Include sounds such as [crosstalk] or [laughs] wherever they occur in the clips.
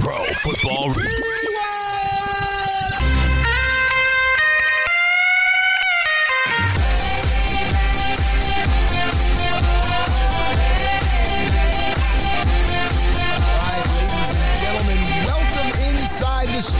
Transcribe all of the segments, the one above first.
Pro Football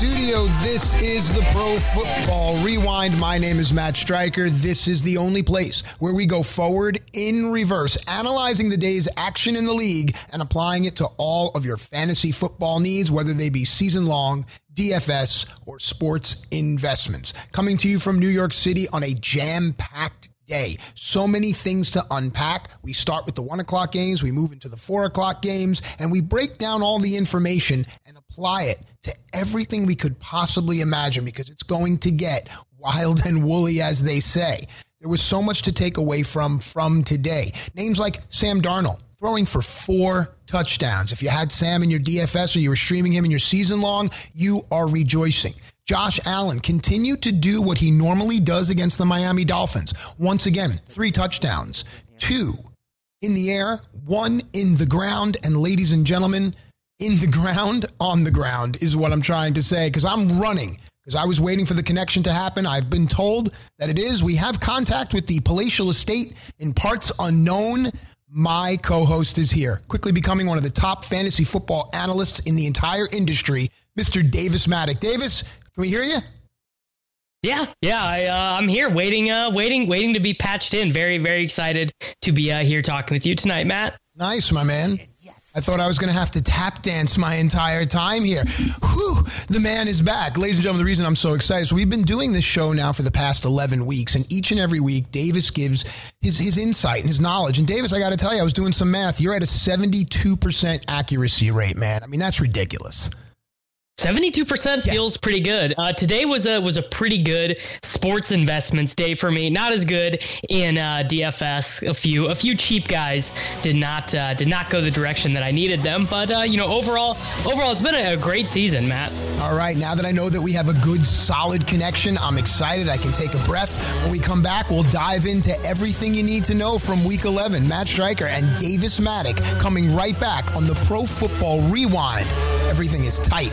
studio. This is the Pro Football Rewind. My name is Matt Stryker. This is the only place where we go forward in reverse, analyzing the day's action in the league and applying it to all of your fantasy football needs, whether they be season long, DFS, or sports investments. Coming to you from New York City on a jam packed day. So many things to unpack. We start with the one o'clock games, we move into the four o'clock games, and we break down all the information and apply it to everything we could possibly imagine because it's going to get wild and woolly, as they say. There was so much to take away from from today. Names like Sam Darnold throwing for four touchdowns. If you had Sam in your DFS or you were streaming him in your season long, you are rejoicing. Josh Allen continued to do what he normally does against the Miami Dolphins. Once again, three touchdowns, two in the air, one in the ground. And ladies and gentlemen, in the ground, on the ground is what I'm trying to say because I'm running. Because I was waiting for the connection to happen. I've been told that it is. We have contact with the palatial estate in parts unknown. My co host is here, quickly becoming one of the top fantasy football analysts in the entire industry, Mr. Davis Mattek. Davis, can we hear you? Yeah, yeah, I, uh, I'm here, waiting, uh, waiting, waiting to be patched in. Very, very excited to be uh, here talking with you tonight, Matt. Nice, my man. I thought I was going to have to tap dance my entire time here. Whew, the man is back. Ladies and gentlemen, the reason I'm so excited is we've been doing this show now for the past 11 weeks, and each and every week, Davis gives his, his insight and his knowledge. And Davis, I got to tell you, I was doing some math. You're at a 72% accuracy rate, man. I mean, that's ridiculous. Seventy-two percent feels pretty good. Uh, today was a was a pretty good sports investments day for me. Not as good in uh, DFS. A few a few cheap guys did not uh, did not go the direction that I needed them. But uh, you know, overall overall, it's been a, a great season, Matt. All right, now that I know that we have a good, solid connection, I'm excited. I can take a breath. When we come back, we'll dive into everything you need to know from Week 11. Matt Stryker and Davis Mattek coming right back on the Pro Football Rewind. Everything is tight.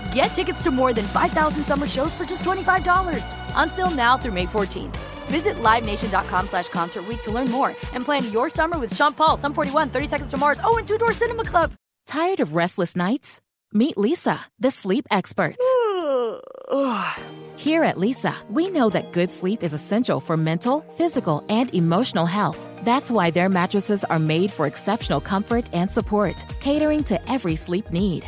Get tickets to more than 5,000 summer shows for just $25. Until now through May 14th. Visit LiveNation.com slash Concert Week to learn more and plan your summer with Sean Paul, Sum 41, 30 Seconds to Mars, oh, and Two Door Cinema Club. Tired of restless nights? Meet Leesa, the sleep experts. [sighs] Here at Leesa, we know that good sleep is essential for mental, physical, and emotional health. That's why their mattresses are made for exceptional comfort and support, catering to every sleep need.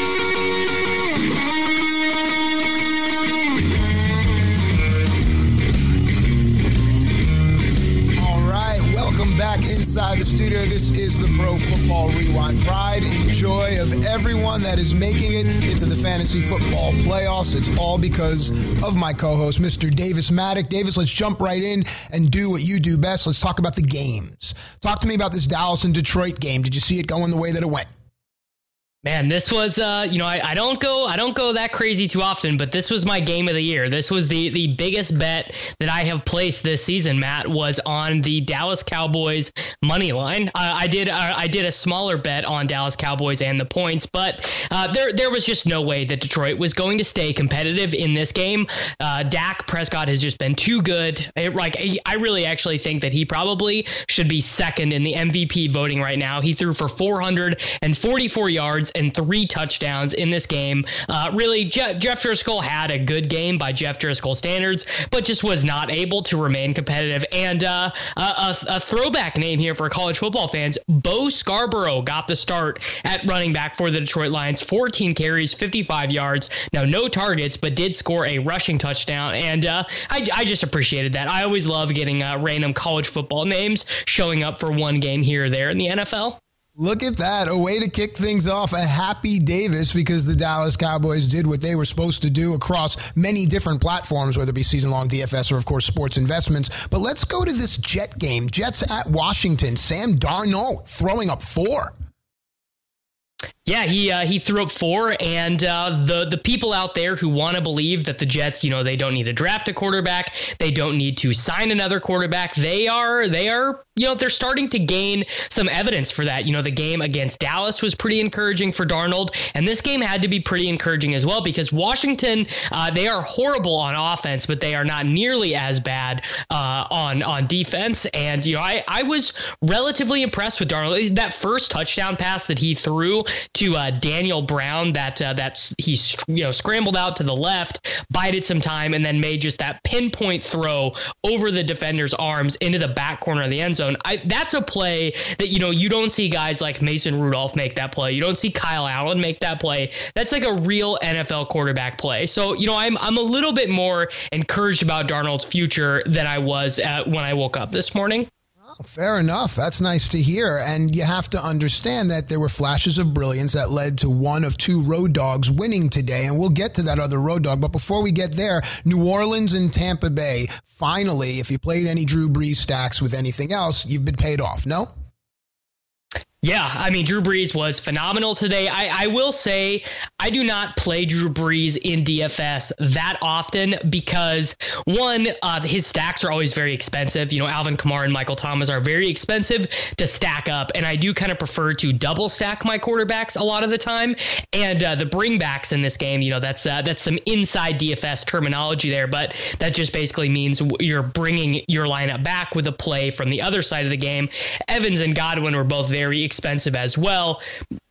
Back inside the studio. This is the Pro Football Rewind. Pride and joy of everyone that is making it into the fantasy football playoffs. It's all because of my co-host, Mr. Davis Mattek. Davis, let's jump right in and do what you do best. Let's talk about the games. Talk to me about this Dallas and Detroit game. Did you see it going the way that it went? Man, this was uh, you know, I, I don't go I don't go that crazy too often, but this was my game of the year. This was the the biggest bet that I have placed this season, Matt, was on the Dallas Cowboys money line. I did I did a smaller bet on Dallas Cowboys and the points, but uh, there there was just no way that Detroit was going to stay competitive in this game. Uh, Dak Prescott has just been too good. It, like I really actually think that he probably should be second in the MVP voting right now. He threw for 444 yards and three touchdowns in this game. Uh, really, Je- Jeff Driskel had a good game by Jeff Driskel standards, but just was not able to remain competitive. And uh, a, a, throwback name here for college football fans: Bo Scarborough got the start at running back for the Detroit Lions. 14 carries, 55 yards. Now, no targets, but did score a rushing touchdown. And uh, I, I, just appreciated that. I always love getting uh, random college football names showing up for one game here or there in the NFL. Look at that. A way to kick things off. A happy Davis because the Dallas Cowboys did what they were supposed to do across many different platforms, whether it be season long DFS or, of course, sports investments. But let's go to this Jet game. Jets at Washington. Sam Darnold throwing up four. Yeah, he uh, he threw up four, and uh, the the people out there who want to believe that the Jets, you know, they don't need to draft a quarterback, they don't need to sign another quarterback. They are they are you know they're starting to gain some evidence for that. You know, the game against Dallas was pretty encouraging for Darnold, and this game had to be pretty encouraging as well because Washington uh, they are horrible on offense, but they are not nearly as bad uh, on on defense. And you know, I I was relatively impressed with Darnold. That first touchdown pass that he threw to uh, Daniel Brown that uh, that he you know scrambled out to the left, bided some time, and then made just that pinpoint throw over the defender's arms into the back corner of the end zone. I, that's a play that you know you don't see guys like Mason Rudolph make that play. You don't see Kyle Allen make that play. That's like a real NFL quarterback play. So you know I'm I'm a little bit more encouraged about Darnold's future than I was when I woke up this morning. Fair enough. That's nice to hear. And you have to understand that there were flashes of brilliance that led to one of two road dogs winning today. And we'll get to that other road dog. But before we get there, New Orleans and Tampa Bay, finally, if you played any Drew Brees stacks with anything else, you've been paid off, no? Yeah, I mean, Drew Brees was phenomenal today. I, I, will say I do not play Drew Brees in DFS that often because, one, uh, his stacks are always very expensive. You know, Alvin Kamara and Michael Thomas are very expensive to stack up. And I do kind of prefer to double stack my quarterbacks a lot of the time. And uh, the bringbacks in this game, you know, that's, uh, that's some inside DFS terminology there, but that just basically means you're bringing your lineup back with a play from the other side of the game. Evans and Godwin were both very expensive as well.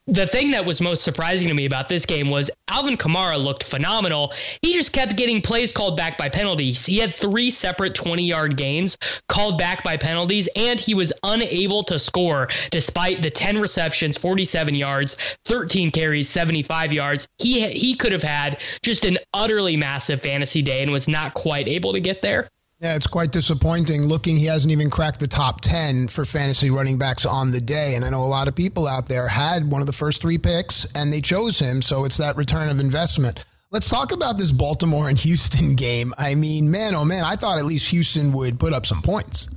The thing that was most surprising to me about this game was Alvin Kamara looked phenomenal. He just kept getting plays called back by penalties. He had three separate 20 yard gains called back by penalties, and he was unable to score despite the 10 receptions, 47 yards, 13 carries, 75 yards. He, he could have had just an utterly massive fantasy day and was not quite able to get there. Yeah, it's quite disappointing looking. He hasn't even cracked the top 10 for fantasy running backs on the day. And I know a lot of people out there had one of the first three picks and they chose him. So it's that return of investment. Let's talk about this Baltimore and Houston [laughs] game. I mean, man, oh man, I thought at least Houston would put up some points.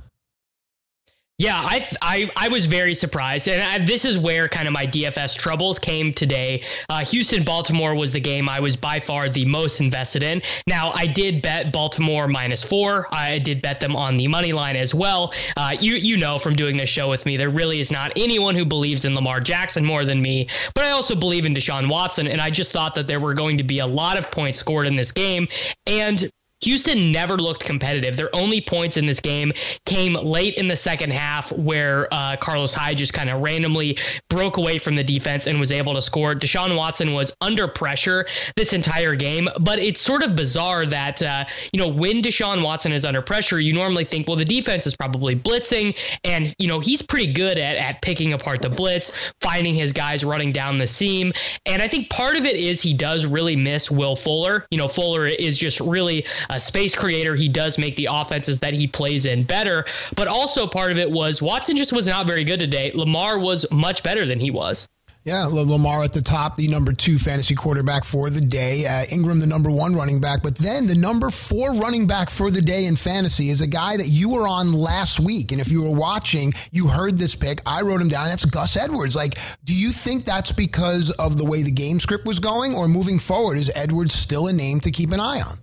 Yeah, I, I I was very surprised, and I, this is where kind of my DFS troubles came today. Uh, Houston Baltimore was the game I was by far the most invested in. Now I did bet Baltimore minus four. I did bet them on the money line as well. Uh, you you know from doing this show with me, there really is not anyone who believes in Lamar Jackson more than me. But I also believe in Deshaun Watson, and I just thought that there were going to be a lot of points scored in this game, and Houston never looked competitive. Their only points in this game came late in the second half, where uh, Carlos Hyde just kind of randomly broke away from the defense and was able to score. Deshaun Watson was under pressure this entire game, but it's sort of bizarre that, uh, you know, when Deshaun Watson is under pressure, you normally think, well, the defense is probably blitzing, and, you know, he's pretty good at, at picking apart the blitz, finding his guys running down the seam. And I think part of it is he does really miss Will Fuller. You know, Fuller is just really a space creator. He does make the offenses that he plays in better. But also part of it was Watson just was not very good today. Lamar was much better than he was. Yeah, Lamar at the top, the number two fantasy quarterback for the day. Uh, Ingram, the number one running back. But then the number four running back for the day in fantasy is a guy that you were on last week. And if you were watching, you heard this pick. I wrote him down. That's Gus Edwards. Like, do you think that's because of the way the game script was going? Or moving forward, is Edwards still a name to keep an eye on?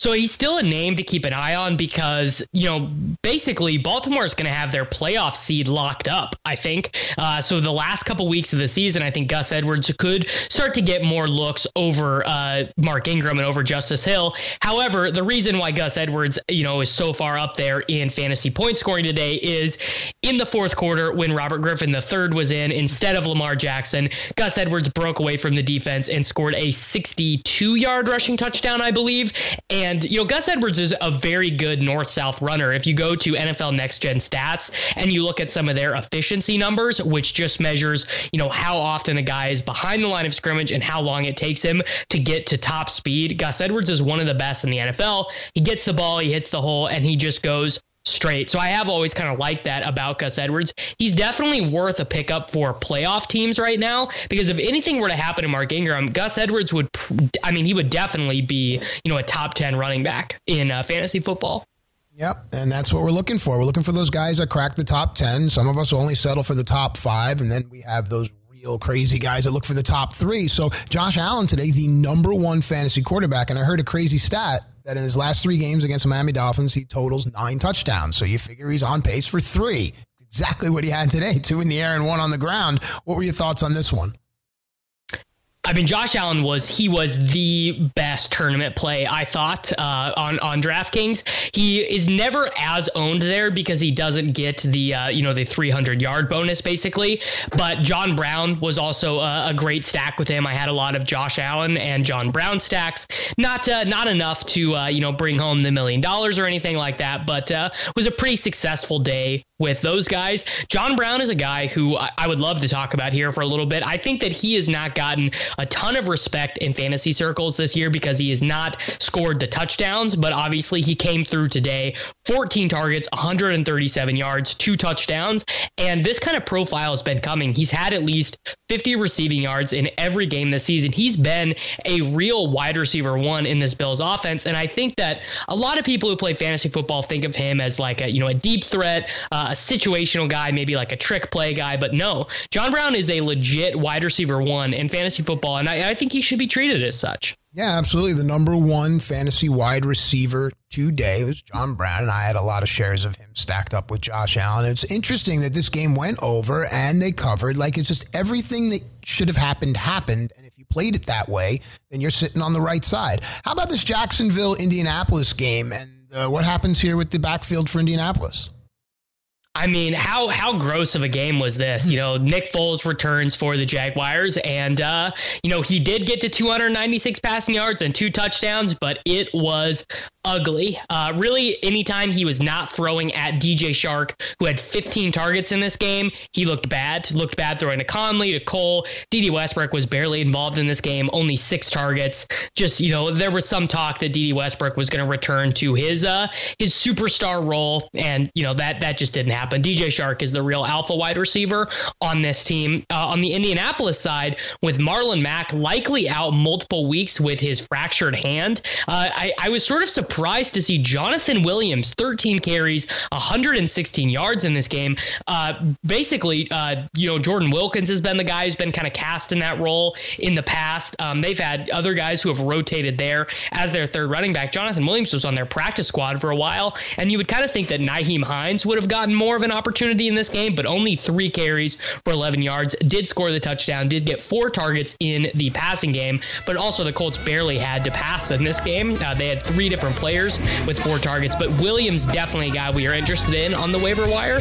So he's still a name to keep an eye on because, you know, basically Baltimore is going to have their playoff seed locked up, I think. Uh, so the last couple weeks of the season, I think Gus Edwards could start to get more looks over uh, Mark Ingram and over Justice Hill. However, the reason why Gus Edwards, you know, is so far up there in fantasy point scoring today is in the fourth quarter when Robert Griffin III was in instead of Lamar Jackson, Gus Edwards broke away from the defense and scored a 62 yard rushing touchdown, I believe. And and, you know, Gus Edwards is a very good north south runner. If you go to NFL Next Gen Stats and you look at some of their efficiency numbers, which just measures, you know, how often a guy is behind the line of scrimmage and how long it takes him to get to top speed, Gus Edwards is one of the best in the NFL. He gets the ball, he hits the hole, and he just goes straight. So I have always kind of liked that about Gus Edwards. He's definitely worth a pickup for playoff teams right now because if anything were to happen to Mark Ingram, Gus Edwards would, I mean, he would definitely be, you know, a top 10 running back in uh, fantasy football. Yep, and that's what we're looking for. We're looking for those guys that crack the top 10. Some of us will only settle for the top five, and then we have those real crazy guys that look for the top three. So Josh Allen today, the number one fantasy quarterback, and I heard a crazy stat that in his last three games against the Miami Dolphins, he totals nine touchdowns. So you figure he's on pace for three. Exactly what he had today, two in the air and one on the ground. What were your thoughts on this one? I mean, Josh Allen was he was the best tournament play I thought uh, on on DraftKings. He is never as owned there because he doesn't get the uh, you know the 300 yard bonus basically. But John Brown was also a, a, great stack with him. I had a lot of Josh Allen and John Brown stacks. Not uh, not enough to uh, you know bring home the million dollars or anything like that, but uh, was a pretty successful day with those guys. John Brown is a guy who I would love to talk about here for a little bit. I think that he has not gotten a ton of respect in fantasy circles this year because he has not scored the touchdowns, but obviously he came through today 14 targets, 137 yards, two touchdowns. And this kind of profile has been coming. He's had at least 50 receiving yards in every game this season. He's been a real wide receiver one in this Bills offense. And I think that a lot of people who play fantasy football think of him as like a, you know, a deep threat, uh, a situational guy, maybe like a trick play guy. But no, John Brown is a legit wide receiver one in fantasy football. And I, I think he should be treated as such. Yeah, absolutely. The number one fantasy wide receiver today was John Brown, and I had a lot of shares of him stacked up with Josh Allen. It's interesting that this game went over and they covered. Like it's just everything that should have happened happened. And if you played it that way, then you're sitting on the right side. How about this Jacksonville Indianapolis game and uh, what happens here with the backfield for Indianapolis? I mean, how how gross of a game was this? You know, Nick Foles returns for the Jaguars, and uh, you know he did get to 296 passing yards and two touchdowns, but it was ugly. Uh, really, anytime he was not throwing at DJ Chark, who had 15 targets in this game, he looked bad. Looked bad throwing to Conley, to Cole. Dede Westbrook was barely involved in this game, only six targets. Just, you know, there was some talk that Dede Westbrook was going to return to his uh, his superstar role, and, you know, that, that just didn't happen. DJ Chark is the real alpha wide receiver on this team. Uh, on the Indianapolis side, with Marlon Mack likely out multiple weeks with his fractured hand, uh, I, I was sort of surprised to see Jonathan Williams, 13 carries, 116 yards in this game. Uh, basically, uh, you know, Jordan Wilkins has been the guy who's been kind of cast in that role in the past. Um, they've had other guys who have rotated there as their third running back. Jonathan Williams was on their practice squad for a while, and you would kind of think that Nyheim Hines would have gotten more of an opportunity in this game, but only three carries for 11 yards. Did score the touchdown, did get four targets in the passing game, but also the Colts barely had to pass in this game. Uh, they had three different players with four targets, but Williams definitely a guy we are interested in on the waiver wire.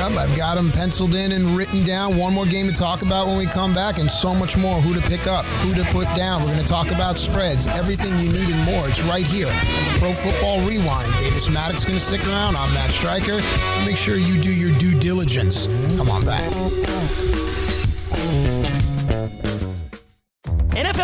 I've got him penciled in and written down. One more game to talk about when we come back, and so much more. Who to pick up, who to put down. We're going to talk about spreads, everything you need and more. It's right here Pro Football Rewind. Davis Mattek going to stick around. I'm Matt Stryker. Make sure you do your due diligence. Come on back.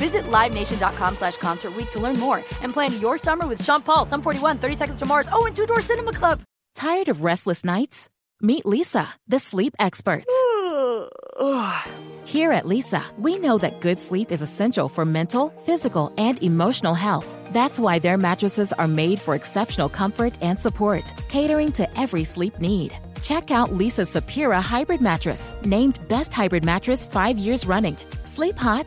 Visit LiveNation.com slash Concert Week to learn more and plan your summer with Sean Paul, Sum 41, 30 Seconds to Mars, oh, and Two Door Cinema Club. Tired of restless nights? Meet Leesa, the sleep experts. [sighs] Here at Leesa, we know that good sleep is essential for mental, physical, and emotional health. That's why their mattresses are made for exceptional comfort and support, catering to every sleep need. Check out Leesa's Sapira Hybrid Mattress, named Best Hybrid Mattress five years running. Sleep hot?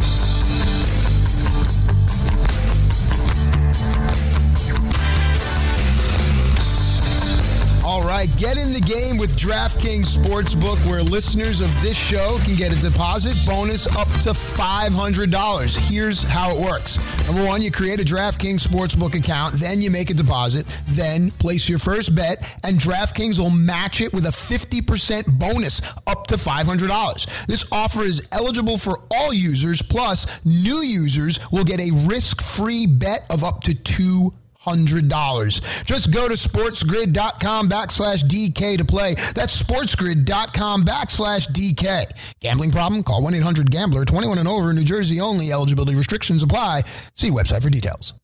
Right, get in the game with DraftKings Sportsbook, where listeners of this show can get a deposit bonus up to $500. Here's how it works. Number one, you create a DraftKings Sportsbook account, then you make a deposit, then place your first bet, and DraftKings will match it with a 50% bonus up to $500. This offer is eligible for all users, plus new users will get a risk-free bet of up to two $100. Just go to sportsgrid.com backslash DK to play. That's sportsgrid.com backslash DK. Gambling problem? Call 1 800 Gambler 21 and over, New Jersey only. Eligibility restrictions apply. See website for details.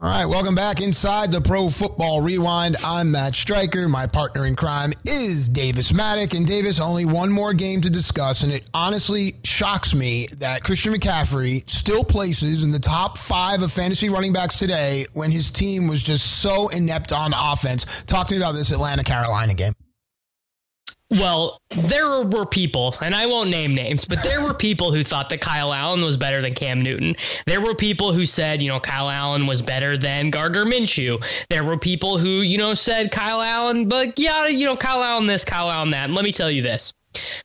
All right, welcome back inside the Pro Football Rewind. I'm Matt Stryker. My partner in crime is Davis Mattek. And Davis, only one more game to discuss. And it honestly shocks me that Christian McCaffrey still places in the top five of fantasy running backs today when his team was just so inept on offense. Talk to me about this Atlanta Carolina game. Well, there were people, and I won't name names, but there were people who thought that Kyle Allen was better than Cam Newton. There were people who said, you know, Kyle Allen was better than Gardner Minshew. There were people who, you know, said Kyle Allen, but yeah, you know, Kyle Allen this, Kyle Allen that. And let me tell you this.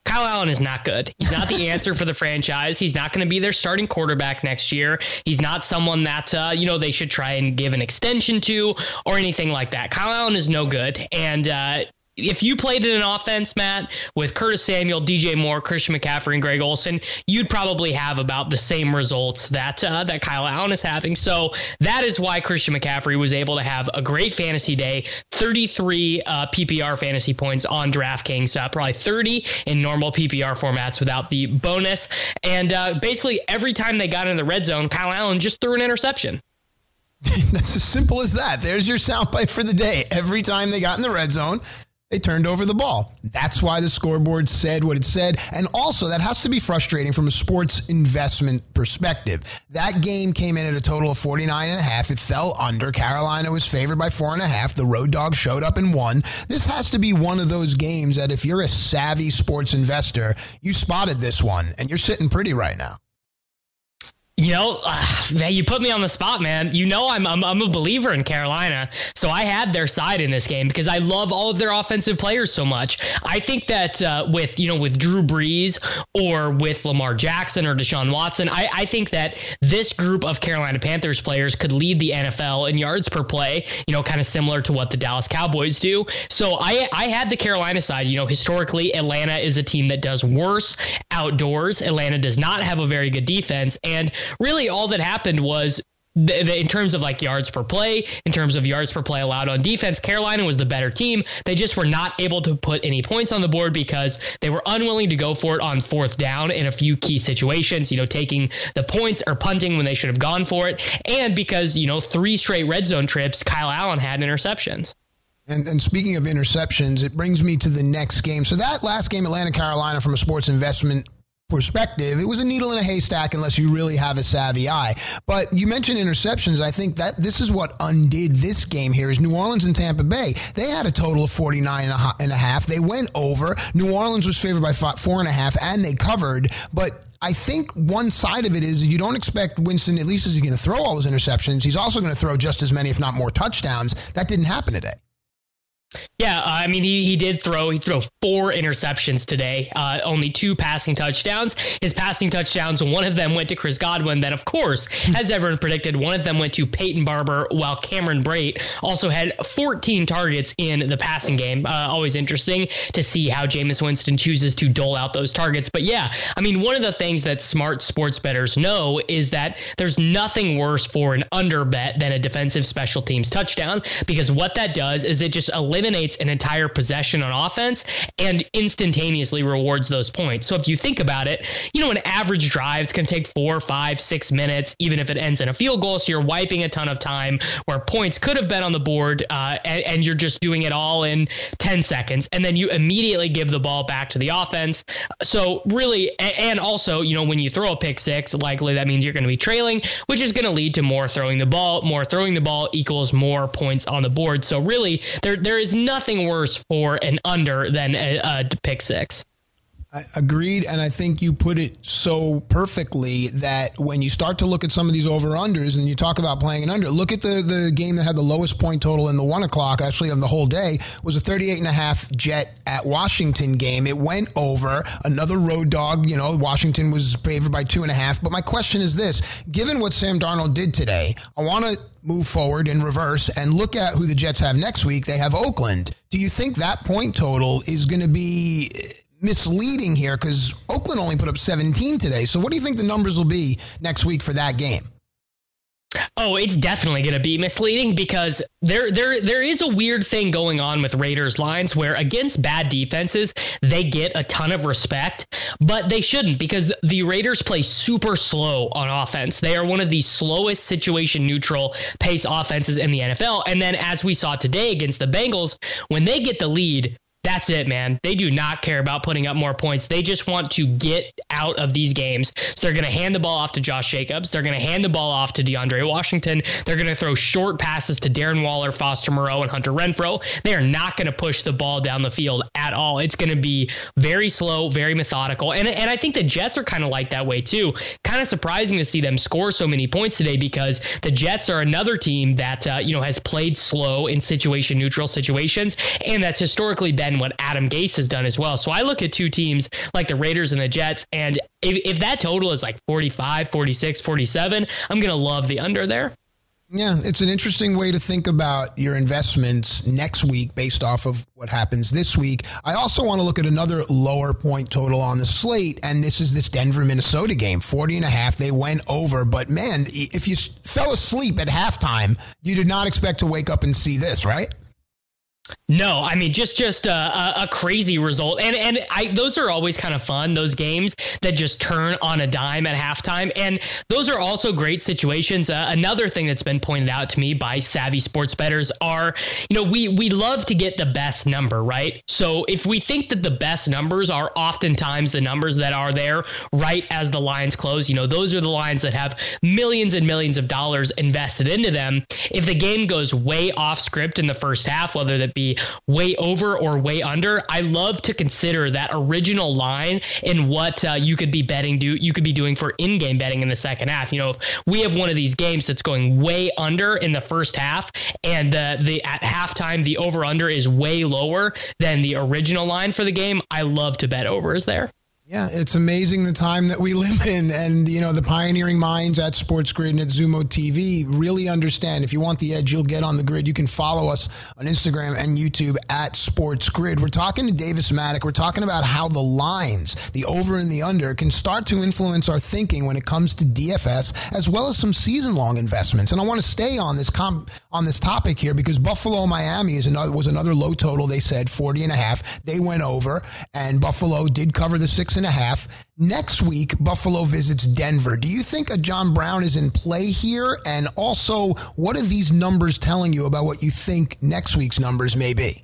Kyle Allen is not good. He's not the [laughs] answer for the franchise. He's not going to be their starting quarterback next year. He's not someone that uh, you know they should try and give an extension to or anything like that. Kyle Allen is no good, and uh, if you played in an offense, Matt, with Curtis Samuel, DJ Moore, Christian McCaffrey, and Greg Olsen, you'd probably have about the same results that uh, that Kyle Allen is having. So that is why Christian McCaffrey was able to have a great fantasy day, 33 uh, PPR fantasy points on DraftKings, uh, probably 30 in normal PPR formats without the bonus. And uh, basically every time they got in the red zone, Kyle Allen just threw an interception. [laughs] That's as simple as that. There's your soundbite for the day. Every time they got in the red zone, they turned over the ball. That's why the scoreboard said what it said. And also, that has to be frustrating from a sports investment perspective. That game came in at a total of 49 and a half. It fell under. Carolina was favored by four and a half. The road dog showed up and won. This has to be one of those games that if you're a savvy sports investor, you spotted this one and you're sitting pretty right now. You know, uh, man, you put me on the spot, man. You know, I'm, I'm I'm a believer in Carolina, so I had their side in this game because I love all of their offensive players so much. I think that uh, with you know with Drew Brees or with Lamar Jackson or Deshaun Watson, I, I think that this group of Carolina Panthers players could lead the NFL in yards per play. You know, kind of similar to what the Dallas Cowboys do. So I I had the Carolina side. You know, historically, Atlanta is a team that does worse outdoors. Atlanta does not have a very good defense, and really all that happened was in terms of like yards per play, in terms of yards per play allowed on defense, Carolina was the better team. They just were not able to put any points on the board because they were unwilling to go for it on fourth down in a few key situations, you know, taking the points or punting when they should have gone for it. And because, you know, three straight red zone trips, Kyle Allen had interceptions. And, and, speaking of interceptions, it brings me to the next game. So that last game, Atlanta, Carolina, from a sports investment perspective, it was a needle in a haystack unless you really have a savvy eye. But you mentioned interceptions. I think that this is what undid this game here is New Orleans and Tampa Bay. They had a total of 49 and a half. They went over. New Orleans was favored by four and a half and they covered. But I think one side of it is you don't expect Winston, at least is he's going to throw all those interceptions, he's also going to throw just as many, if not more touchdowns. That didn't happen today. Yeah, I mean he he did throw he threw four interceptions today, uh, only two passing touchdowns. His passing touchdowns, one of them went to Chris Godwin. Then, of course, as everyone predicted, one of them went to Peyton Barber, while Cameron Brate also had 14 targets in the passing game. Uh, always interesting to see how Jameis Winston chooses to dole out those targets. But yeah, I mean one of the things that smart sports bettors know is that there's nothing worse for an under bet than a defensive special teams touchdown because what that does is it just eliminates eliminates an entire possession on offense and instantaneously rewards those points. So if you think about it, you know, an average drive can take four, five, six minutes, even if it ends in a field goal. So you're wiping a ton of time where points could have been on the board, uh, and, and you're just doing it all in 10 seconds. And then you immediately give the ball back to the offense. So really, and also, you know, when you throw a pick six, likely that means you're going to be trailing, which is going to lead to more throwing the ball. More throwing the ball equals more points on the board. So really, there there is nothing worse for an under than a, a pick six. I agreed, and I think you put it so perfectly that when you start to look at some of these over unders and you talk about playing an under, look at the the game that had the lowest point total in the one o'clock actually on the whole day was a 38 and a half Jet at Washington game. It went over another road dog. You know, Washington was favored by two and a half. But my question is this: Given what Sam Darnold did today, I want to move forward in reverse and look at who the Jets have next week. They have Oakland. Do you think that point total is going to be misleading here because Oakland only put up 17 today. So what do you think the numbers will be next week for that game? Oh, it's definitely going to be misleading because there there there is a weird thing going on with Raiders lines where against bad defenses they get a ton of respect, but they shouldn't because the Raiders play super slow on offense. They are one of the slowest situation neutral pace offenses in the NFL. And then as we saw today against the Bengals, when they get the lead, that's it, man. They do not care about putting up more points. They just want to get out of these games. So they're going to hand the ball off to Josh Jacobs. They're going to hand the ball off to DeAndre Washington. They're going to throw short passes to Darren Waller, Foster Moreau, and Hunter Renfrow. They are not going to push the ball down the field at all. It's going to be very slow, very methodical. And, and I think the Jets are kind of like that way too. Kind of surprising to see them score so many points today because the Jets are another team that, uh, you know, has played slow in situation neutral situations. And that's historically been what Adam Gase has done as well. So I look at two teams like the Raiders and the Jets, and if, if that total is like 45, 46, 47, I'm going to love the under there. Yeah, it's an interesting way to think about your investments next week based off of what happens this week. I also want to look at another lower point total on the slate, and this is this Denver Minnesota game 40 and a half. They went over, but man, if you fell asleep at halftime, you did not expect to wake up and see this, right? No, I mean just just a, a, a, crazy result, and and I those are always kind of fun. Those games that just turn on a dime at halftime, and those are also great situations. Uh, another thing that's been pointed out to me by savvy sports bettors are, you know, we we love to get the best number, right? So if we think that the best numbers are oftentimes the numbers that are there right as the lines close, you know, those are the lines that have millions and millions of dollars invested into them. If the game goes way off script in the first half, whether that be way over or way under, I love to consider that original line and what uh, you could be betting do you could be doing for in-game betting in the second half. You know, if we have one of these games that's going way under in the first half and the the at halftime the over under is way lower than the original line for the game, I love to bet overs there. Yeah, it's amazing the time that we [laughs] live in, and you know the pioneering minds at Sports Grid and at Xumo TV really understand. If you want the edge, you'll get on the grid. You can follow us on Instagram and YouTube at Sports Grid. We're talking to Davis Mattek. We're talking about how the lines, the over and the under, can start to influence our thinking when it comes to DFS, as well as some season-long investments. And I want to stay on this comp, on this topic here because Buffalo Miami is another was another low total. They said 40 and a half. They went over, and Buffalo did cover the six and a half. Next week, Buffalo visits Denver. Do you think a John Brown is in play here? And also, what are these numbers telling you about what you think next week's numbers may be?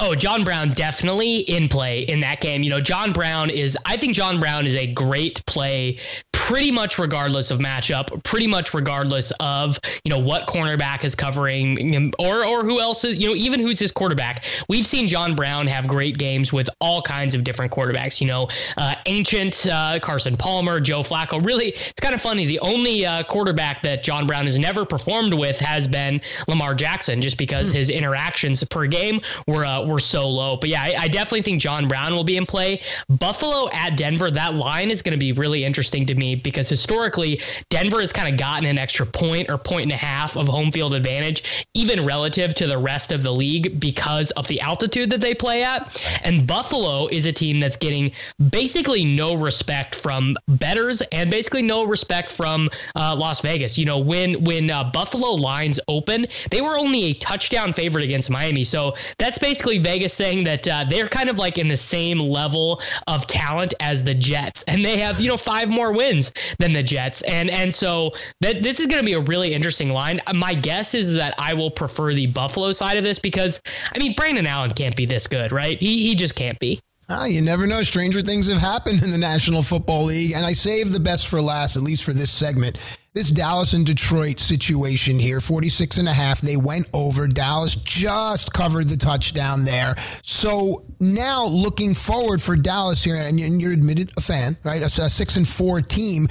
Oh, John Brown definitely in play in that game. You know, John Brown is, I think John Brown is a great play pretty much regardless of matchup, pretty much regardless of, you know, what cornerback is covering or, or who else is, you know, even who's his quarterback. We've seen John Brown have great games with all kinds of different quarterbacks, you know, uh, ancient uh, Carson Palmer, Joe Flacco. Really, it's kind of funny. The only uh, quarterback that John Brown has never performed with has been Lamar Jackson, just because hmm. his interactions per game were uh, were so low. But yeah, I, I definitely think John Brown will be in play. Buffalo at Denver, that line is going to be really interesting to me because historically, Denver has kind of gotten an extra point or point and a half of home field advantage, even relative to the rest of the league because of the altitude that they play at. And Buffalo is a team that's getting basically no respect from bettors and basically no respect from uh, Las Vegas. You know, when when uh, Buffalo lines open, they were only a touchdown favorite against Miami. So that's basically Vegas saying that uh, they're kind of like in the same level of talent as the Jets, and they have you know five more wins than the Jets, and and so that this is going to be a really interesting line. Uh, my guess is that I will prefer the Buffalo side of this because I mean Brandon Allen can't be this good, right? He he just can't be. Ah, you never know. Stranger things have happened in the National Football League, and I saved the best for last, at least for this segment. This Dallas and Detroit situation here, 46 and a half. They went over. Dallas just covered the touchdown there. So now looking forward for Dallas here, and you're admitted a fan, right? A, a six and four team.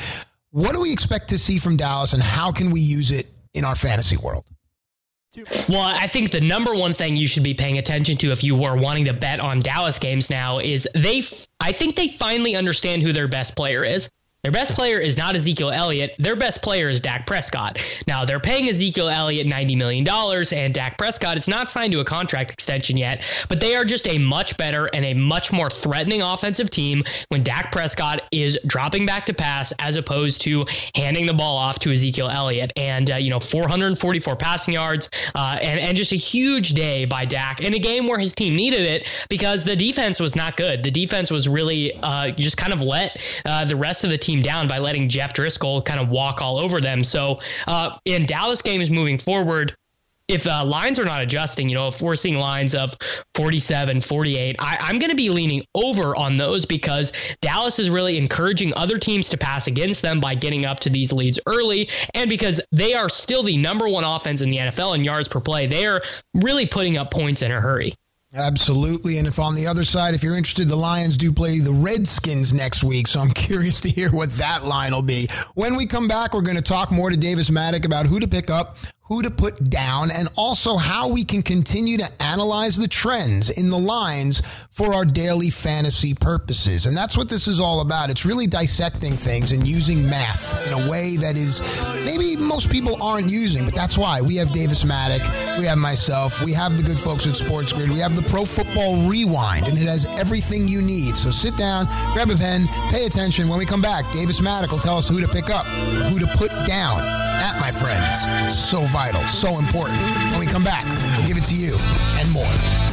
What do we expect to see from Dallas, and how can we use it in our fantasy world? Well, I think the number one thing you should be paying attention to if you were wanting to bet on Dallas games now is they, I think they finally understand who their best player is. Their best player is not Ezekiel Elliott. Their best player is Dak Prescott. Now, they're paying Ezekiel Elliott $90 million, and Dak Prescott is not signed to a contract extension yet, but they are just a much better and a much more threatening offensive team when Dak Prescott is dropping back to pass as opposed to handing the ball off to Ezekiel Elliott. And, uh, you know, 444 passing yards uh, and, and just a huge day by Dak in a game where his team needed it because the defense was not good. The defense was really uh, just kind of let uh, the rest of the team team down by letting Jeff Driskel kind of walk all over them. So uh, in Dallas games moving forward, if uh, lines are not adjusting, you know, if we're seeing lines of 47, 48, I, am going to be leaning over on those because Dallas is really encouraging other teams to pass against them by getting up to these leads early. And because they are still the number one offense in the NFL in yards per play, they are really putting up points in a hurry. Absolutely. And if on the other side, if you're interested, the Lions do play the Redskins next week. So I'm [laughs] curious to hear what that line will be. When we come back, we're going to talk more to Davis Mattek about who to pick up, who to put down, and also how we can continue to analyze the trends in the lines for our daily fantasy purposes. And that's what this is all about. It's really dissecting things and using math in a way that is maybe most people aren't using, but that's why we have Davis Mattek, we have myself, we have the good folks at Sports Grid, we have the Pro Football Rewind, and it has everything you need. So sit down, grab a pen, pay attention. When we come back, Davis Mattek will tell us who to pick up, who to put down. That, my friends, is so vital, so important. When we come back, we'll give it to you and more.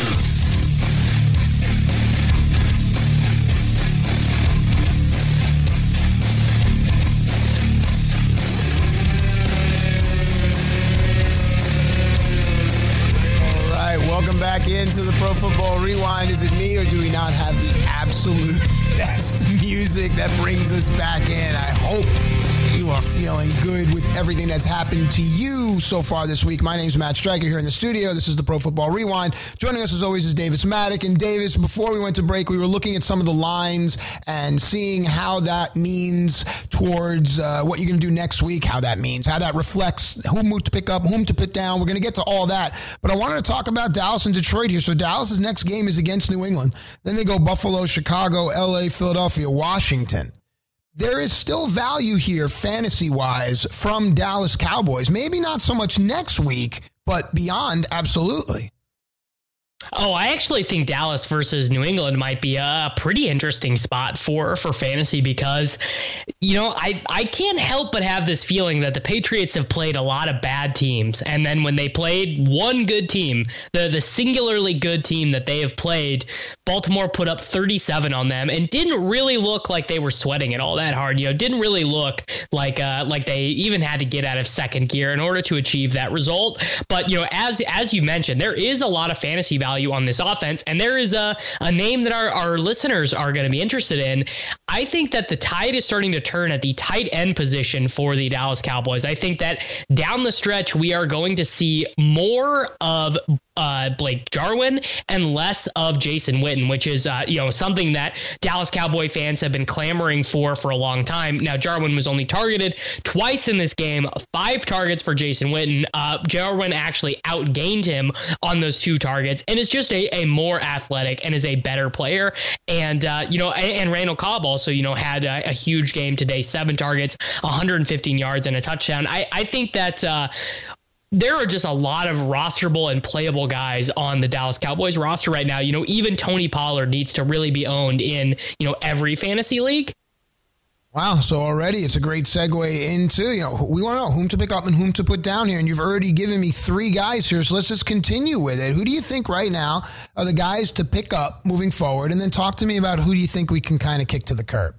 Into the Pro Football Rewind. Is it me, or do we not have the absolute best music that brings us back in? I hope you are feeling good with everything that's happened to you so far this week. My name is Matt Striker here in the studio. This is the Pro Football Rewind. Joining us as always is Davis Mattek. And Davis, before we went to break, we were looking at some of the lines and seeing how that means towards uh, what you're going to do next week, how that means, how that reflects whom to pick up, whom to put down. We're going to get to all that. But I wanted to talk about Dallas and Detroit here. So Dallas's next game is against New England. Then they go Buffalo, Chicago, LA, Philadelphia, Washington there is still value here fantasy wise from Dallas Cowboys. Maybe not so much next week, but beyond, absolutely. Oh, I actually think Dallas versus New England might be a pretty interesting spot for for fantasy because you know, I I can't help but have this feeling that the Patriots have played a lot of bad teams and then when they played one good team, the the singularly good team that they have played, Baltimore put up 37 on them and didn't really look like they were sweating it all that hard. You know, didn't really look like uh like they even had to get out of second gear in order to achieve that result. But, you know, as as you mentioned, there is a lot of fantasy value value on this offense. And there is a, a name that our, our listeners are going to be interested in. I think that the tide is starting to turn at the tight end position for the Dallas Cowboys. I think that down the stretch, we are going to see more of uh, Blake Jarwin and less of Jason Witten, which is uh, you know something that Dallas Cowboy fans have been clamoring for for a long time. Now Jarwin was only targeted twice in this game, five targets for Jason Witten. Uh, Jarwin actually outgained him on those two targets, and is just a, a more athletic and is a better player. And uh, you know, and, and, Randall Cobb also you know had a, a, huge game today, seven targets, 115 yards, and a touchdown. I, I think that uh, there are just a lot of rosterable and playable guys on the Dallas Cowboys roster right now. You know, even Tony Pollard needs to really be owned in, you know, every fantasy league. Wow. So already it's a great segue into, you know, we want to know whom to pick up and whom to put down here. And you've already given me three guys here. So let's just continue with it. Who do you think right now are the guys to pick up moving forward? And then talk to me about who do you think we can kind of kick to the curb?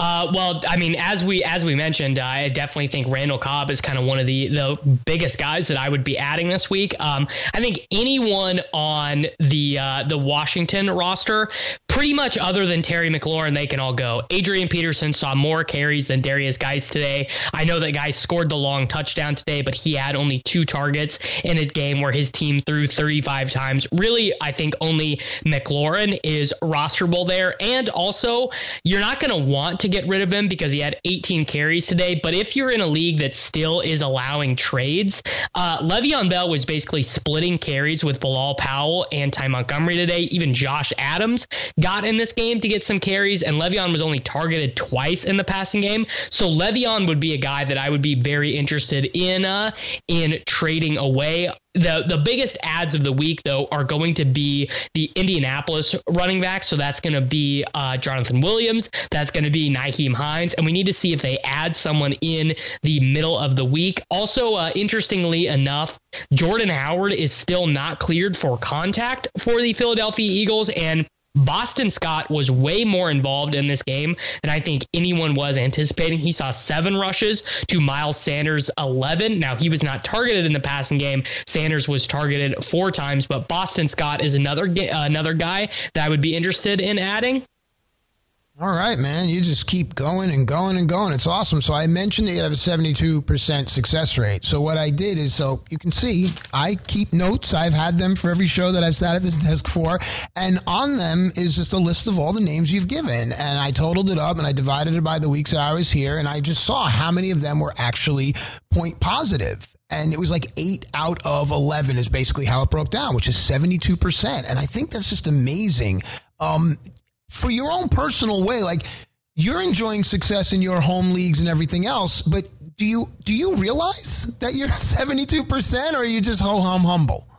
Uh, well, I mean, as we as we mentioned, uh, I definitely think Randall Cobb is kind of one of the the biggest guys that I would be adding this week. Um, I think anyone on the uh, the Washington roster, pretty much other than Terry McLaurin, they can all go. Adrian Peterson saw more carries than Derrius Guice today. I know that Guice scored the long touchdown today, but he had only two targets in a game where his team threw 35 times. Really, I think only McLaurin is rosterable there, and also you're not going to want want to get rid of him because he had 18 carries today. But if you're in a league that still is allowing trades, uh, Le'Veon Bell was basically splitting carries with Bilal Powell and Ty Montgomery today. Even Josh Adams got in this game to get some carries, and Le'Veon was only targeted twice in the passing game. So Le'Veon would be a guy that I would be very interested in uh, in trading away the the biggest ads of the week though are going to be the Indianapolis running back. So that's going to be uh, Jonathan Williams. That's going to be Nyheim Hines, and we need to see if they add someone in the middle of the week. Also, uh, interestingly enough, Jordan Howard is still not cleared for contact for the Philadelphia Eagles, and Boston Scott was way more involved in this game than I think anyone was anticipating. He saw seven rushes to Miles Sanders 11. Now, he was not targeted in the passing game. Sanders was targeted four times, but Boston Scott is another another guy that I would be interested in adding. All right, man. You just keep going and going and going. It's awesome. So I mentioned that you have a 72% success rate. So what I did is, so you can see, I keep notes. I've had them for every show that I've sat at this desk for. And on them is just a list of all the names you've given. And I totaled it up and I divided it by the weeks that I was here. And I just saw how many of them were actually point positive and it was like eight out of 11 is basically how it broke down, which is 72%. And I think that's just amazing. Um, for your own personal way, like you're enjoying success in your home leagues and everything else, but do you do you realize that you're [laughs] 72% or are you just ho hum humble?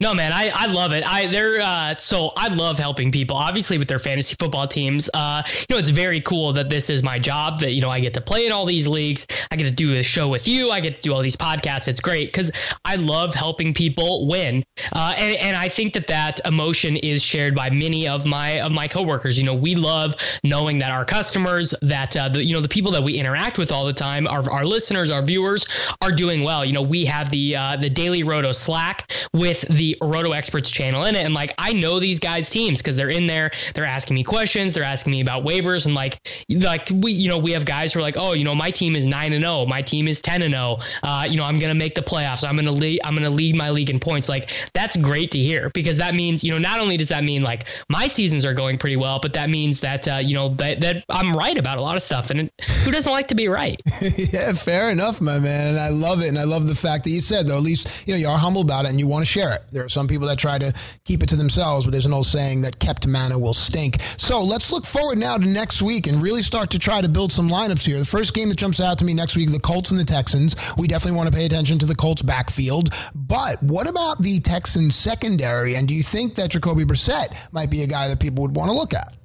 No, man, I, I love it. I they're uh, so I love helping people. Obviously, with their fantasy football teams, uh, you know, it's very cool that this is my job. That you know, I get to play in all these leagues. I get to do a show with you. I get to do all these podcasts. It's great because I love helping people win. Uh, and, and I think that that emotion is shared by many of my of my coworkers. You know, we love knowing that our customers, that uh, the you know the people that we interact with all the time, our our listeners, our viewers, are doing well. You know, we have the uh, the Daily Roto Slack with the the Roto Experts channel in it, and like I know these guys' teams because they're in there. They're asking me questions. They're asking me about waivers, and like like we you know we have guys who are like, oh, you know, my team is nine and zero. my team is ten and zero. Oh. Uh, you know, I'm gonna make the playoffs. I'm gonna lead. I'm gonna lead my league in points. Like that's great to hear because that means you know not only does that mean like my seasons are going pretty well, but that means that uh, you know that that I'm right about a lot of stuff, and who doesn't like to be right? [laughs] yeah, fair enough, my man. And I love it, and I love the fact that you said though, at least you know you are humble about it and you want to share it. There are some people that try to keep it to themselves, but there's an old saying that kept manna will stink. So let's look forward now to next week and really start to try to build some lineups here. The first game that jumps out to me next week, the Colts and the Texans. We definitely want to pay attention to the Colts backfield. But what about the Texans secondary? And do you think that Jacoby Brissett might be a guy that people would want to look at?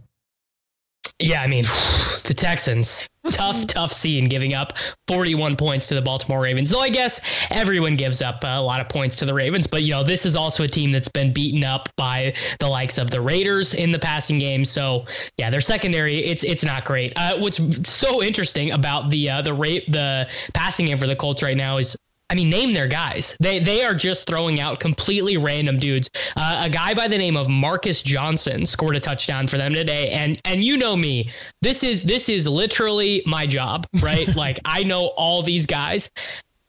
Yeah, I mean, [sighs] the Texans. Tough, tough scene giving up 41 points to the Baltimore Ravens. Though I guess everyone gives up a lot of points to the Ravens, but you know, this is also a team that's been beaten up by the likes of the Raiders in the passing game. So, yeah, their secondary it's it's not great. Uh, what's so interesting about the uh, the rate the passing game for the Colts right now is I mean, name their guys. They they are just throwing out completely random dudes. Uh, a guy by the name of Marcus Johnson scored a touchdown for them today, and and you know me, this is this is literally my job, right? [laughs] like I know all these guys.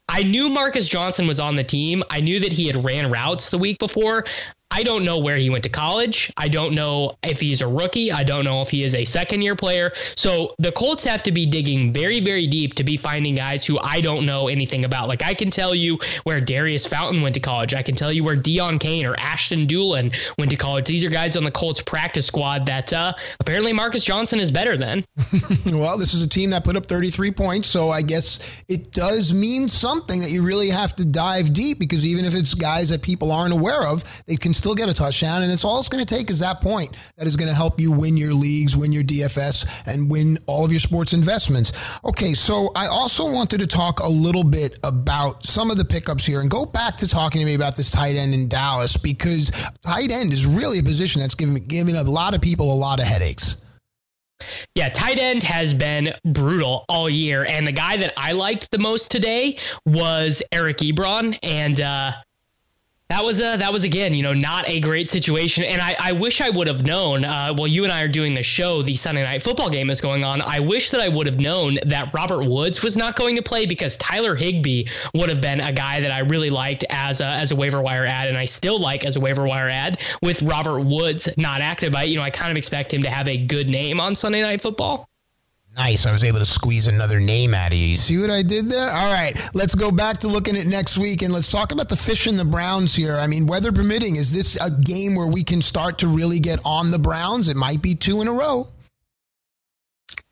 I knew Marcus Johnson was on the team. I knew that he had ran routes the week before. I don't know where he went to college. I don't know if he's a rookie. I don't know if he is a second year player. So the Colts have to be digging very, very deep to be finding guys who I don't know anything about. Like I can tell you where Daurice Fountain went to college. I can tell you where Deon Cain or Ashton Dulin went to college. These are guys on the Colts practice squad that uh, apparently Marcus Johnson is better than. [laughs] [laughs] well, this is a team that put up 33 points. So I guess it does mean something that you really have to dive deep because even if it's guys that people aren't aware of, they can still get a touchdown. And it's all it's going to take is that point that is going to help you win your leagues, win your DFS, and win all of your sports investments. Okay, so I also wanted to talk a little bit about some of the pickups here and go back to talking to me about this tight end in Dallas because tight end is really a position that's giving, giving a lot of people a lot of headaches. Yeah, tight end has been brutal all year. And the guy that I liked the most today was Eric Ebron. And uh, that was a that was again you know not a great situation. And i, I wish i would have known uh, while you and i are doing the show the sunday night football game is going on i wish that i would have known that robert woods was not going to play because tyler higbee would have been a guy that i really liked as a as a waiver wire ad and i still like as a waiver wire ad with robert woods not active. I you know i kind of expect him to have a good name on sunday night football Nice. I was able to squeeze another name out of you. See what I did there? All right. Let's go back to looking at next week and let's talk about the fish and the Browns here. I mean, weather permitting, is this a game where we can start to really get on the Browns? It might be two in a row.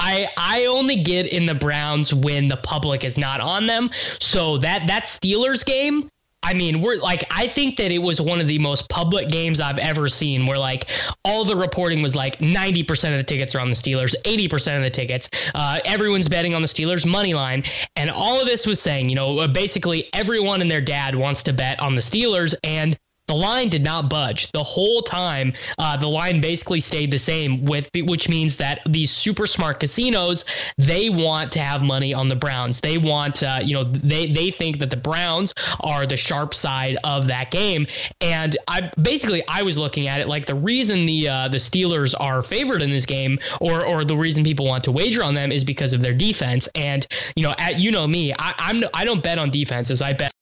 I I only get in the Browns when the public is not on them. So that that Steelers game, I mean, we're like, I think that it was one of the most public games I've ever seen where like all the reporting was like 90% of the tickets are on the Steelers, 80% of the tickets. Uh, everyone's betting on the Steelers money line. And all of this was saying, you know, basically everyone and their dad wants to bet on the Steelers. And the line did not budge the whole time. Uh, the line basically stayed the same, with which means that these super smart casinos they want to have money on the Browns. They want, uh, you know, they they think that the Browns are the sharp side of that game. And I basically I was looking at it like the reason the uh, the Steelers are favored in this game, or or the reason people want to wager on them is because of their defense. And you know, at you know me, I, I'm I don't bet on defenses. I bet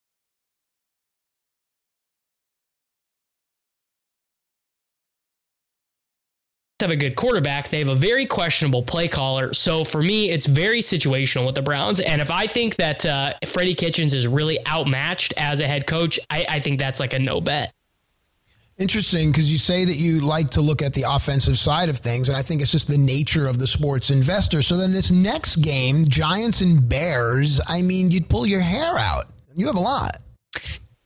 have a good quarterback. They have a very questionable play caller. So for me, it's very situational with the Browns. And if I think that uh, Freddie Kitchens is really outmatched as a head coach, I, I think that's like a no bet. Interesting because you say that you like to look at the offensive side of things, and I think it's just the nature of the sports investor. So then this next game, Giants and Bears, I mean, you'd pull your hair out. You have a lot.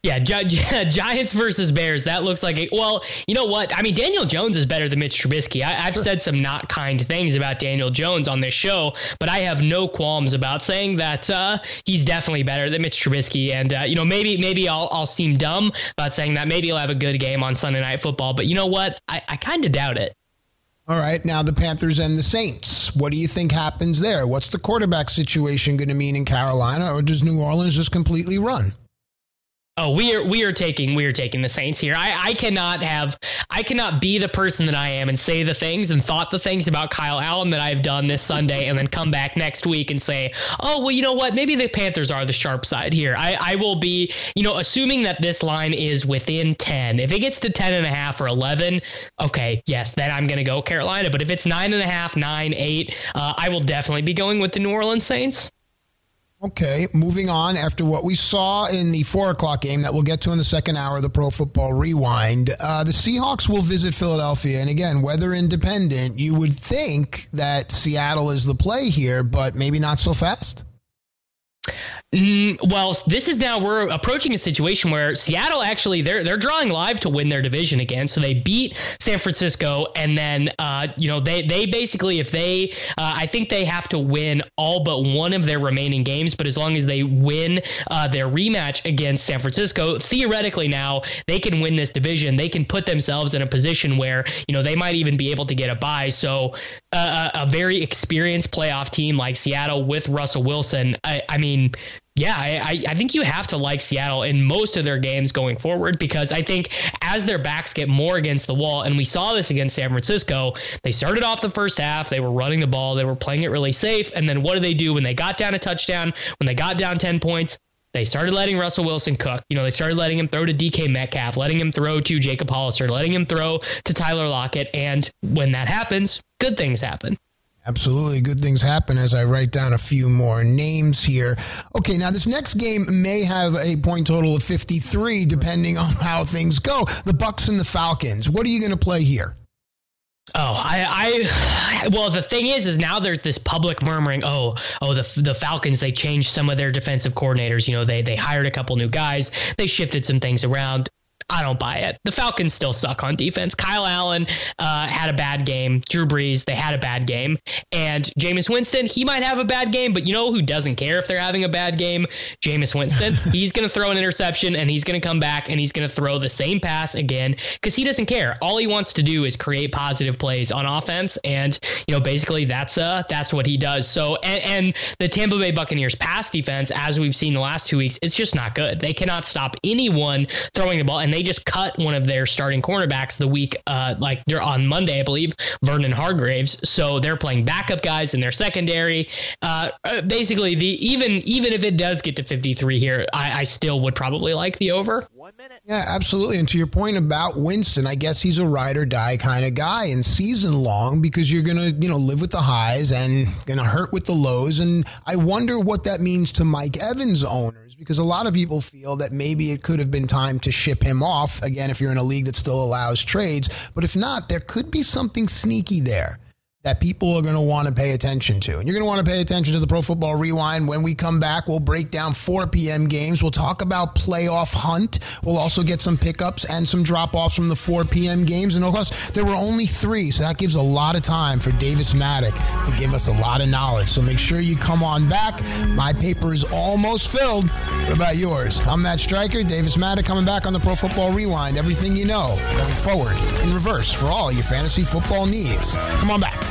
Yeah, [laughs] Giants versus Bears. That looks like a well. You know what? I mean, Daniel Jones is better than Mitch Trubisky. I, have said some not kind things about Daniel Jones on this show, but I have no qualms about saying that uh, he's definitely better than Mitch Trubisky. And uh, you know, maybe maybe I'll I'll seem dumb about saying that. Maybe he'll have a good game on Sunday Night Football. But you know what? I, I kind of doubt it. All right, now the Panthers and the Saints. What do you think happens there? What's the quarterback situation going to mean in Carolina, or does New Orleans just completely run? Oh, we are we are taking we are taking the Saints here. I, I cannot have I cannot be the person that I am and say the things and thought the things about Kyle Allen that I've done this Sunday and then come back next week and say, oh well, you know what? Maybe the Panthers are the sharp side here. I, I will be, you know, assuming that this line is within ten. If it gets to ten and a half or eleven, okay, yes, then I'm gonna go Carolina. But if it's nine and a half, nine, eight, uh, I will definitely be going with the New Orleans Saints. Okay, moving on. After what we saw in the four o'clock game that we'll get to in the second hour of the Pro Football Rewind, uh, the Seahawks will visit Philadelphia. And again, weather independent, you would think that Seattle is the play here, but maybe not so fast. Mm, well, this is now we're approaching a situation where Seattle actually they're they're drawing live to win their division again. So they beat San Francisco, and then uh, you know they they basically if they uh, I think they have to win all but one of their remaining games. But as long as they win uh, their rematch against San Francisco, theoretically now they can win this division. They can put themselves in a position where you know they might even be able to get a bye. So uh, a very experienced playoff team like Seattle with Russell Wilson, I, I mean yeah, I, I think you have to like Seattle in most of their games going forward because I think as their backs get more against the wall, and we saw this against San Francisco, they started off the first half, they were running the ball, they were playing it really safe, and then what did they do when they got down a touchdown, when they got down 10 points? They started letting Russell Wilson cook. You know, they started letting him throw to DK Metcalf, letting him throw to Jacob Hollister, letting him throw to Tyler Lockett. And when that happens, good things happen. Absolutely. Good things happen as I write down a few more names here. Okay, now this next game may have a point total of 53 depending on [laughs] how things go. The Bucs and the Falcons. What are you going to play here? Oh, I, I, [sighs] well, the thing is, is now there's this public murmuring. Oh, oh, the the Falcons they changed some of their defensive coordinators. You know, they they hired a couple new guys. They shifted some things around. I don't buy it. The Falcons still suck on defense. Kyle Allen uh, had a bad game. Drew Brees, they had a bad game. And Jameis Winston, he might have a bad game, but you know who doesn't care if they're having a bad game? Jameis Winston. [laughs] he's going to throw an interception and he's going to come back and he's going to throw the same pass again because he doesn't care. All he wants to do is create positive plays on offense. And, you know, basically that's uh, that's what he does. So, and, and the Tampa Bay Buccaneers pass defense, as we've seen the last two weeks, it's just not good. They cannot stop anyone throwing the ball. And they just cut one of their starting cornerbacks the week, uh, like they're on Monday, I believe, Vernon Hargreaves. So they're playing backup guys in their secondary. Uh, uh basically, the even even if it does get to 53 here, I, I still would probably like the over. One minute. Yeah, absolutely. And to your point about Winston, I guess he's a ride or die kind of guy and season long because you're gonna you know live with the highs and gonna hurt with the lows. And I wonder what that means to Mike Evans owners because a lot of people feel that maybe it could have been time to ship him off again if you're in a league that still allows trades. But if not, there could be something sneaky there that people are going to want to pay attention to. And you're going to want to pay attention to the Pro Football Rewind. When we come back, we'll break down 4 p.m. games. We'll talk about playoff hunt. We'll also get some pickups and some drop offs from the 4 p.m. games. And of course, there were only three, so that gives a lot of time for Davis Mattek to give us a lot of knowledge. So make sure you come on back. My paper is almost filled. What about yours? I'm Matt Striker. Davis Mattek coming back on the Pro Football Rewind. Everything you know going forward in reverse for all your fantasy football needs. Come on back.